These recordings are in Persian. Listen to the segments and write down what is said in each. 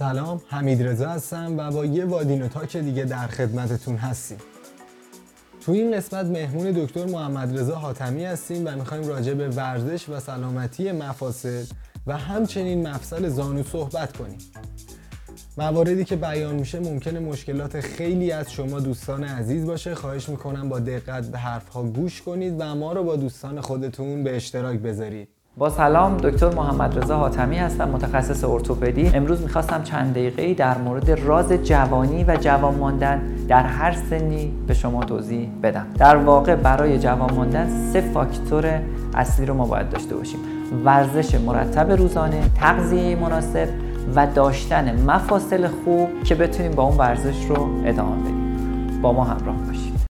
سلام حمید رضا هستم و با یه وادینو تاک دیگه در خدمتتون هستیم. تو این قسمت مهمون دکتر محمد رضا حاتمی هستیم و می‌خوایم راجع به ورزش و سلامتی مفاصل و همچنین مفصل زانو صحبت کنیم. مواردی که بیان میشه ممکنه مشکلات خیلی از شما دوستان عزیز باشه. خواهش می‌کنم با دقت به حرفها گوش کنید و ما رو با دوستان خودتون به اشتراک بذارید. با سلام دکتر محمد رضا حاتمی هستم متخصص ارتوپدی. امروز می‌خواستم چند دقیقه در مورد راز جوانی و جوان ماندن در هر سنی به شما توضیح بدم. در واقع برای جوان ماندن سه فاکتور اصلی رو ما باید داشته باشیم. ورزش مرتب روزانه تغذیه مناسب و داشتن مفاصل خوب که بتونیم با اون ورزش رو ادامه بدیم. با ما همراه باشید.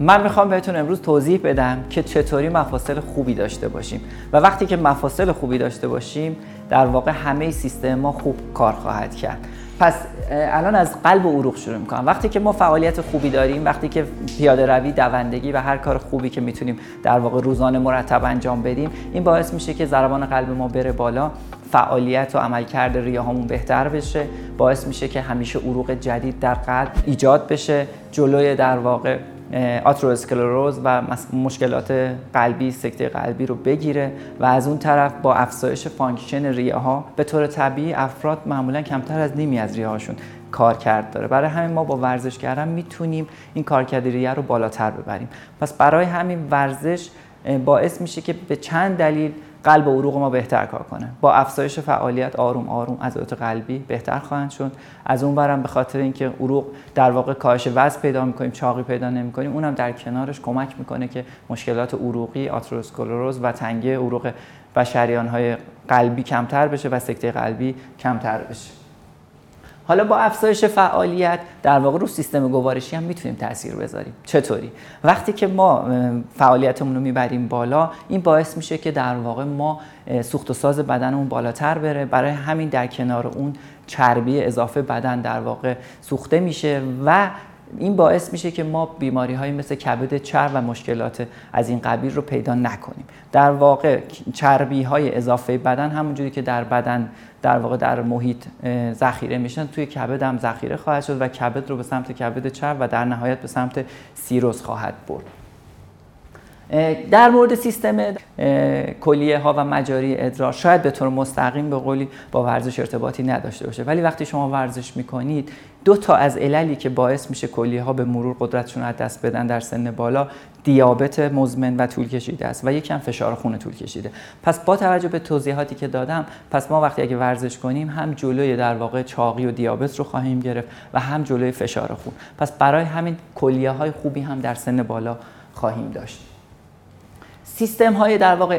من می‌خوام بهتون امروز توضیح بدم که چطوری مفاصل خوبی داشته باشیم و وقتی که مفاصل خوبی داشته باشیم در واقع همه سیستم ما خوب کار خواهد کرد. پس الان از قلب و عروق شروع می‌کنم. وقتی که ما فعالیت خوبی داریم وقتی که پیاده روی دوندگی و هر کار خوبی که می‌تونیم در واقع روزانه مرتب انجام بدیم این باعث میشه که ضربان قلب ما بره بالا فعالیت و عملکرد ریهامون بهتر بشه. باعث میشه که همیشه عروق جدید در قلب ایجاد بشه جلوی در واقع آتروسکلروز و مشکلات قلبی سکته قلبی رو بگیره و از اون طرف با افزایش function ریه ها به طور طبیعی افراد معمولا کمتر از نیمی از ریه هاشون کار کرد داره. برای همین ما با ورزش کردن می‌تونیم این کارکرد ریه رو بالاتر ببریم. پس برای همین ورزش باعث میشه که به چند دلیل قلب و عروق ما بهتر کار کنه. با افزایش فعالیت آروم آروم عضلات قلبی بهتر خواهند شد. از اون برم به خاطر اینکه عروق در واقع کاهش وزن پیدا می‌کنیم چاقی پیدا نمی‌کنیم اونم در کنارش کمک می‌کنه که مشکلات عروقی آتروسکلروز و تنگی عروق و شریان های قلبی کمتر بشه و سکته قلبی کمتر بشه. حالا با افزایش فعالیت در واقع رو سیستم گوارشی هم می‌تونیم تاثیر بذاریم. چطوری؟ وقتی که ما فعالیتمون رو می‌بریم بالا این باعث میشه که در واقع ما سوخت و ساز بدنمون بالاتر بره. برای همین در کنار اون چربی اضافه بدن در واقع سوخته میشه و این باعث میشه که ما بیماری های مثل کبد چرب و مشکلات از این قبیل رو پیدا نکنیم. در واقع چربی های اضافه بدن همونجوری که در بدن در واقع در محیط ذخیره میشن توی کبد هم ذخیره خواهد شد و کبد رو به سمت کبد چرب و در نهایت به سمت سیروس خواهد برد. در مورد سیستم کلیه ها و مجاری ادرار شاید به طور مستقیم به قولی با ورزش ارتباطی نداشته باشه. ولی وقتی شما ورزش می‌کنید دو تا از عللی که باعث میشه کلیه ها به مرور قدرتشون از دست بدن در سن بالا دیابت مزمن و طول کشیده است و یکم فشار خون طول کشیده. پس با توجه به توضیحاتی که دادم پس ما وقتی اگه ورزش کنیم هم جلوی در واقع چاقی و دیابت رو خواهیم گرفت و هم جلوی فشار خون. پس برای همین کلیه های خوبی هم در سن بالا خواهیم داشت. سیستم های در واقع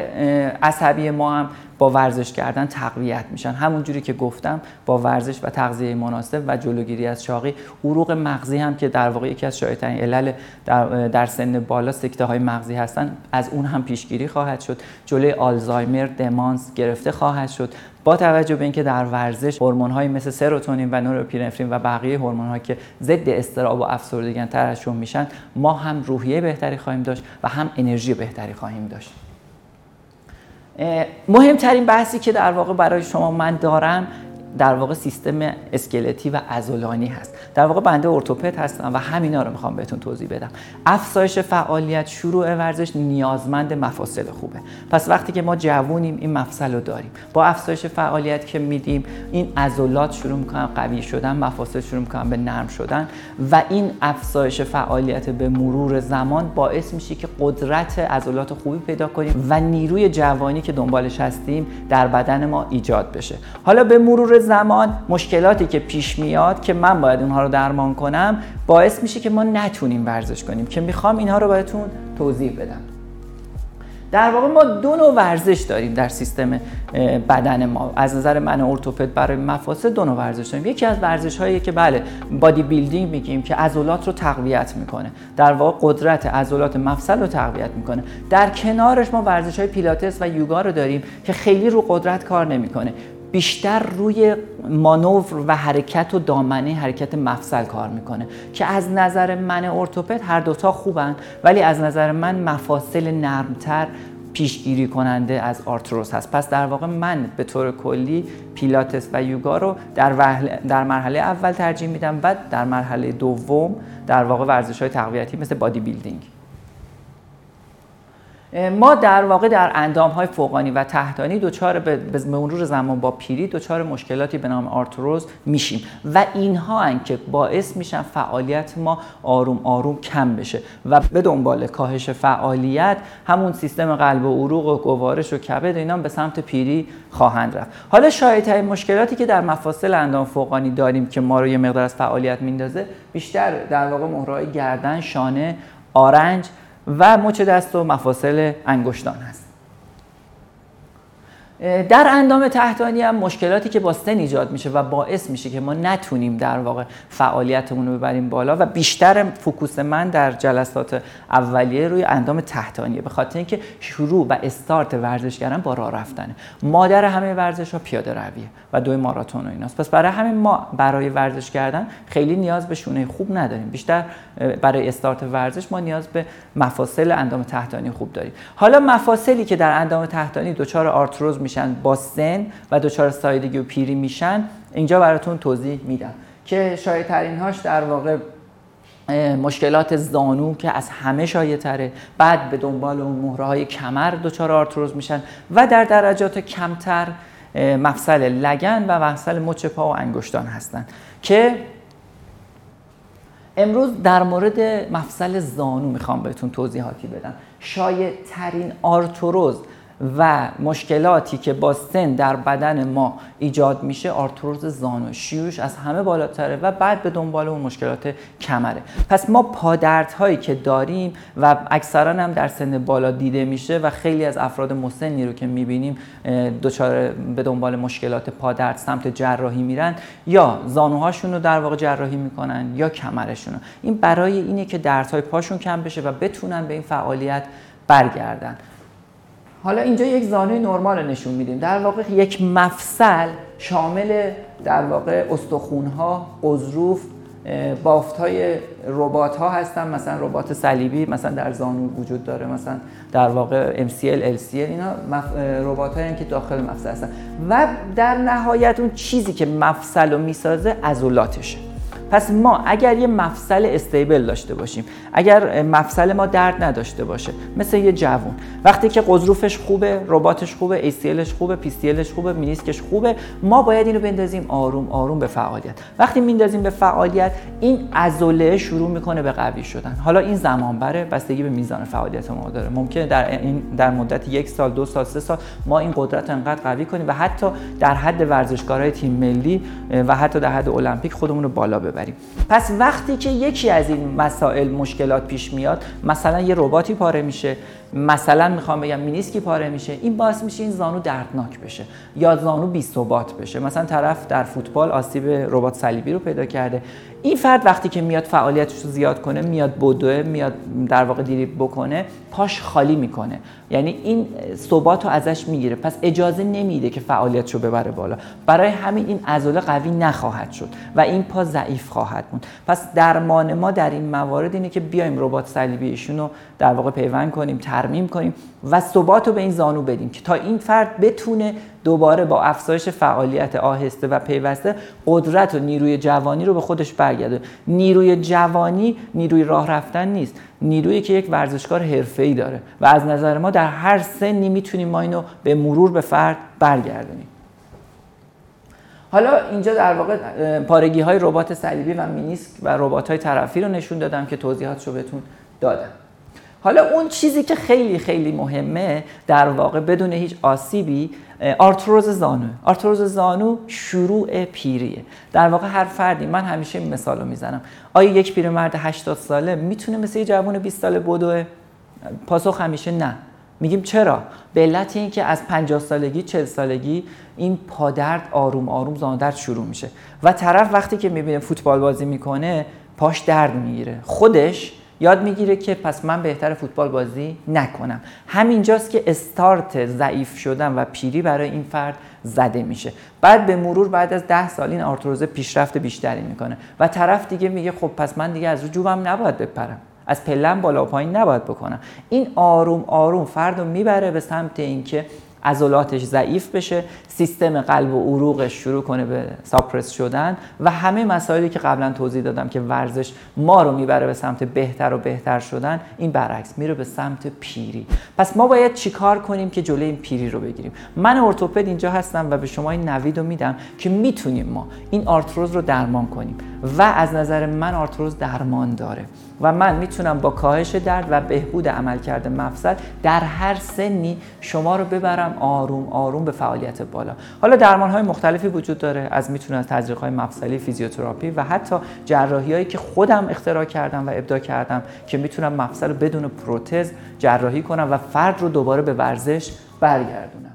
عصبی ما هم با ورزش کردن تقویت میشن. همونجوری که گفتم با ورزش و تغذیه مناسب و جلوگیری از چاقی عروق مغزی هم که در واقع یکی از شایع‌ترین علل در, در سن بالا سکته های مغزی هستن از اون هم پیشگیری خواهد شد. جلوی آلزایمر دمانس گرفته خواهد شد. با توجه به اینکه در ورزش هورمون‌های مثل سروتونین و نوروپینفرین و بقیه هورمون‌ها که ضد استراب و افسردگی ترشح میشن ما هم روحیه بهتری خواهیم داشت و هم انرژی بهتری خواهیم داشت. مهمترین بحثی که در واقع برای شما من دارم در واقع سیستم اسکلتی و عضلانی هست. در واقع بنده ارتوپد هستم و همینا رو می‌خوام بهتون توضیح بدم. افزایش فعالیت شروع ورزش نیازمند مفاصل خوبه. پس وقتی که ما جوونیم این مفصل رو داریم. با افزایش فعالیت که میدیم این عضلات شروع می‌کنن قوی شدن مفاصل شروع می‌کنن به نرم شدن و این افزایش فعالیت به مرور زمان باعث میشه که قدرت عضلات خوبی پیدا کنیم و نیروی جوانی که دنبالش هستیم در بدن ما ایجاد بشه. حالا به مرور زمان مشکلاتی که پیش میاد که من باید اونها رو درمان کنم باعث میشه که ما نتونیم ورزش کنیم که می‌خوام اینها رو بهتون توضیح بدم. در واقع ما دو نوع ورزش داریم در سیستم بدن ما. از نظر من ارتوپد برای مفاصل دو نوع ورزش داریم. یکی از ورزش هایی که بله bodybuilding میگیم که عضلات رو تقویت می‌کنه. در واقع قدرت عضلات مفصل رو تقویت می‌کنه. در کنارش ما ورزش های پیلاتس و یوگا رو داریم که خیلی رو قدرت کار نمی‌کنه. بیشتر روی مانور و حرکت و دامنه حرکت مفصل کار می‌کنه که از نظر من ارتوپد هر دوتا خوبن ولی از نظر من مفاصل نرمتر پیشگیری کننده از آرتروز هست. پس در واقع من به طور کلی پیلاتس و یوگا رو در, در مرحله اول ترجیح میدم و در مرحله دوم در واقع ورزش های تقویتی مثل bodybuilding. ما در واقع در اندام های فوقانی و تحتانی دچار به مرور زمان با پیری دچار مشکلاتی به نام آرتروز میشیم. و اینها هن که باعث میشن فعالیت ما آروم آروم کم بشه. و به دنبال کاهش فعالیت همون سیستم قلب و عروق و گوارش و کبد اینا به سمت پیری خواهند رفت. حالا شایع مشکلاتی که در مفاصل اندام فوقانی داریم که ما رو یه مقدار از فعالیت میندازه بیشتر در واقع مهرهای گردن شانه آرنج و مچ دست و مفاصل انگشتان هست. در اندام تحتانی هم مشکلاتی که با سن ایجاد میشه و باعث میشه که ما نتونیم در واقع فعالیتمون رو ببریم بالا و بیشتر فوکوس من در جلسات اولیه روی اندام تحتانیه. به خاطر اینکه شروع و استارت ورزشگران با راه رفتنه. مادر همه ورزش ها پیاده رویه و دوی ماراتون و ایناست. پس برای همین ما برای ورزش کردن خیلی نیاز به شونه خوب نداریم. بیشتر برای استارت ورزش ما نیاز به مفاصل اندام تحتانی خوب داریم. حالا مفاصلی که در اندام تحتانی دچار آرتروز میشن با سن و دچار سایدگی و پیری میشن اینجا براتون توضیح میدم. که شایع ترین هاش در واقع مشکلات زانو که از همه شایع تره بعد به دنبال اون مهره های کمر دچار آرتروز میشن و در درجات کمتر مفصل لگن و مفصل مچ پا و انگشتان هستند که امروز در مورد مفصل زانو می‌خوام بهتون توضیحاتی بدم. شایع ترین آرتروز و مشکلاتی که با سن در بدن ما ایجاد میشه آرتروز زانو شیوعش از همه بالاتره و بعد به دنبال اون مشکلات کمره. پس ما پادردهایی که داریم و اکثرا هم در سن بالا دیده میشه و خیلی از افراد مسنی رو که می‌بینیم دچار به دنبال مشکلات پادرد سمت جراحی میرن یا زانوهاشون رو در واقع جراحی می‌کنن یا کمرشون این برای اینه که دردهای پاشون کم بشه و بتونن به این فعالیت برگردن. حالا اینجا یک زانوی نرمال رو نشون میدیم. در واقع یک مفصل شامل در واقع استخونها قضروف بافت های ربات ها هستن. مثلا ربات صلیبی مثلا در زانو وجود داره. مثلا در واقع MCL LCL اینا ربات هایی که داخل مفصل هستن. و در نهایت اون چیزی که مفصل رو می‌سازه عضلاتشه. پس ما اگر یه مفصل استیبل داشته باشیم اگر مفصل ما درد نداشته باشه مثل یه جوون وقتی که قضروفش خوبه رباتش خوبه ACLش خوبه PCLش خوبه مینیسکش خوبه ما باید اینو بندازیم آروم آروم به فعالیت. وقتی میندازیم به فعالیت این عضله شروع می‌کنه به قوی شدن. حالا این زمان بره بستگی به میزان فعالیت ما داره. ممکنه در این در مدت یک سال دو سال سه سال ما این قدرت انقدر قوی کنیم و حتی در حد ورزشکارهای تیم ملی و حتی در حد المپیک خودمون رو بالا ببریم. پس وقتی که یکی از این مسائل مشکلات پیش میاد مثلا یه رباتی پاره میشه. مثلا می‌خوام بگم مینیسکی پاره میشه این باعث میشه این زانو دردناک بشه یا زانو بی ثبات بشه. مثلا طرف در فوتبال آسیب ربات صلیبی رو پیدا کرده. این فرد وقتی که میاد فعالیتش رو زیاد کنه میاد بدوه میاد در واقع دیریب بکنه پاش خالی می‌کنه. یعنی این ثبات رو ازش می‌گیره. پس اجازه نمیده که فعالیتش رو ببره بالا. برای همین این عضله قوی نخواهد شد و این پا ضعیف خواهد موند. پس درمان ما در این موارد اینه که بیایم ربات صلیبی ایشون در واقع پیوند کنیم ترمیم کنیم و ثبات رو به این زانو بدیم که تا این فرد بتونه دوباره با افزایش فعالیت آهسته و پیوسته قدرت و نیروی جوانی رو به خودش برگرده نیروی جوانی نیروی راه رفتن نیست. نیرویی که یک ورزشکار حرفه‌ای داره و از نظر ما در هر سنی می‌تونیم ما اینو به مرور به فرد برگردونیم. حالا اینجا در واقع پارگی های ربات صلیبی و مینیسک و ربات های طرفی رو نشون دادم که توضیحاتش رو بهتون دادم. حالا اون چیزی که خیلی خیلی مهمه در واقع بدون هیچ آسیبی آرتروز زانو. آرتروز زانو شروع پیریه. در واقع هر فردی من همیشه این مثال رو می‌زنم. آیا یک پیرمرد 80 ساله می‌تونه مثل یه جوان 20 ساله بدوه؟ پاسخ همیشه نه. میگیم چرا؟ به علت اینکه از 50 سالگی 40 سالگی این پادرد آروم آروم زانو درد شروع میشه. و طرف وقتی که می‌بینه فوتبال بازی می‌کنه پاش درد می‌گیره. خودش یاد می‌گیره که پس من بهتر فوتبال بازی نکنم. همینجاست که استارت ضعیف شدن و پیری برای این فرد زده میشه. بعد به مرور بعد از ده سال این آرتروزه پیشرفت بیشتری می‌کنه. و طرف دیگه میگه خب پس من دیگه از رو جوبم نباید بپرم. از پلن بالا پایین نباید بکنم. این آروم آروم فرد رو می‌بره به سمت اینکه عضلاتش ضعیف بشه سیستم قلب و عروقش شروع کنه به ساپرس شدن و همه مسائلی که قبلا توضیح دادم که ورزش ما رو می‌بره به سمت بهتر و بهتر شدن این برعکس میره به سمت پیری. پس ما باید چیکار کنیم که جلوی این پیری رو بگیریم؟ من ارتوپد اینجا هستم و به شما این نوید رو میدم که می‌تونیم ما این آرتروز رو درمان کنیم. و از نظر من آرتروز درمان داره و من می‌تونم با کاهش درد و بهبود عملکرد مفصل در هر سنی شما رو ببرم آروم آروم به فعالیت بالا. حالا درمان های مختلفی وجود داره از می‌تونه از تزریق های مفصلی فیزیوتراپی و حتی جراحی هایی که خودم اختراع کردم و ابداع کردم که می‌تونم مفصل بدون پروتز جراحی کنم و فرد رو دوباره به ورزش برگردونم.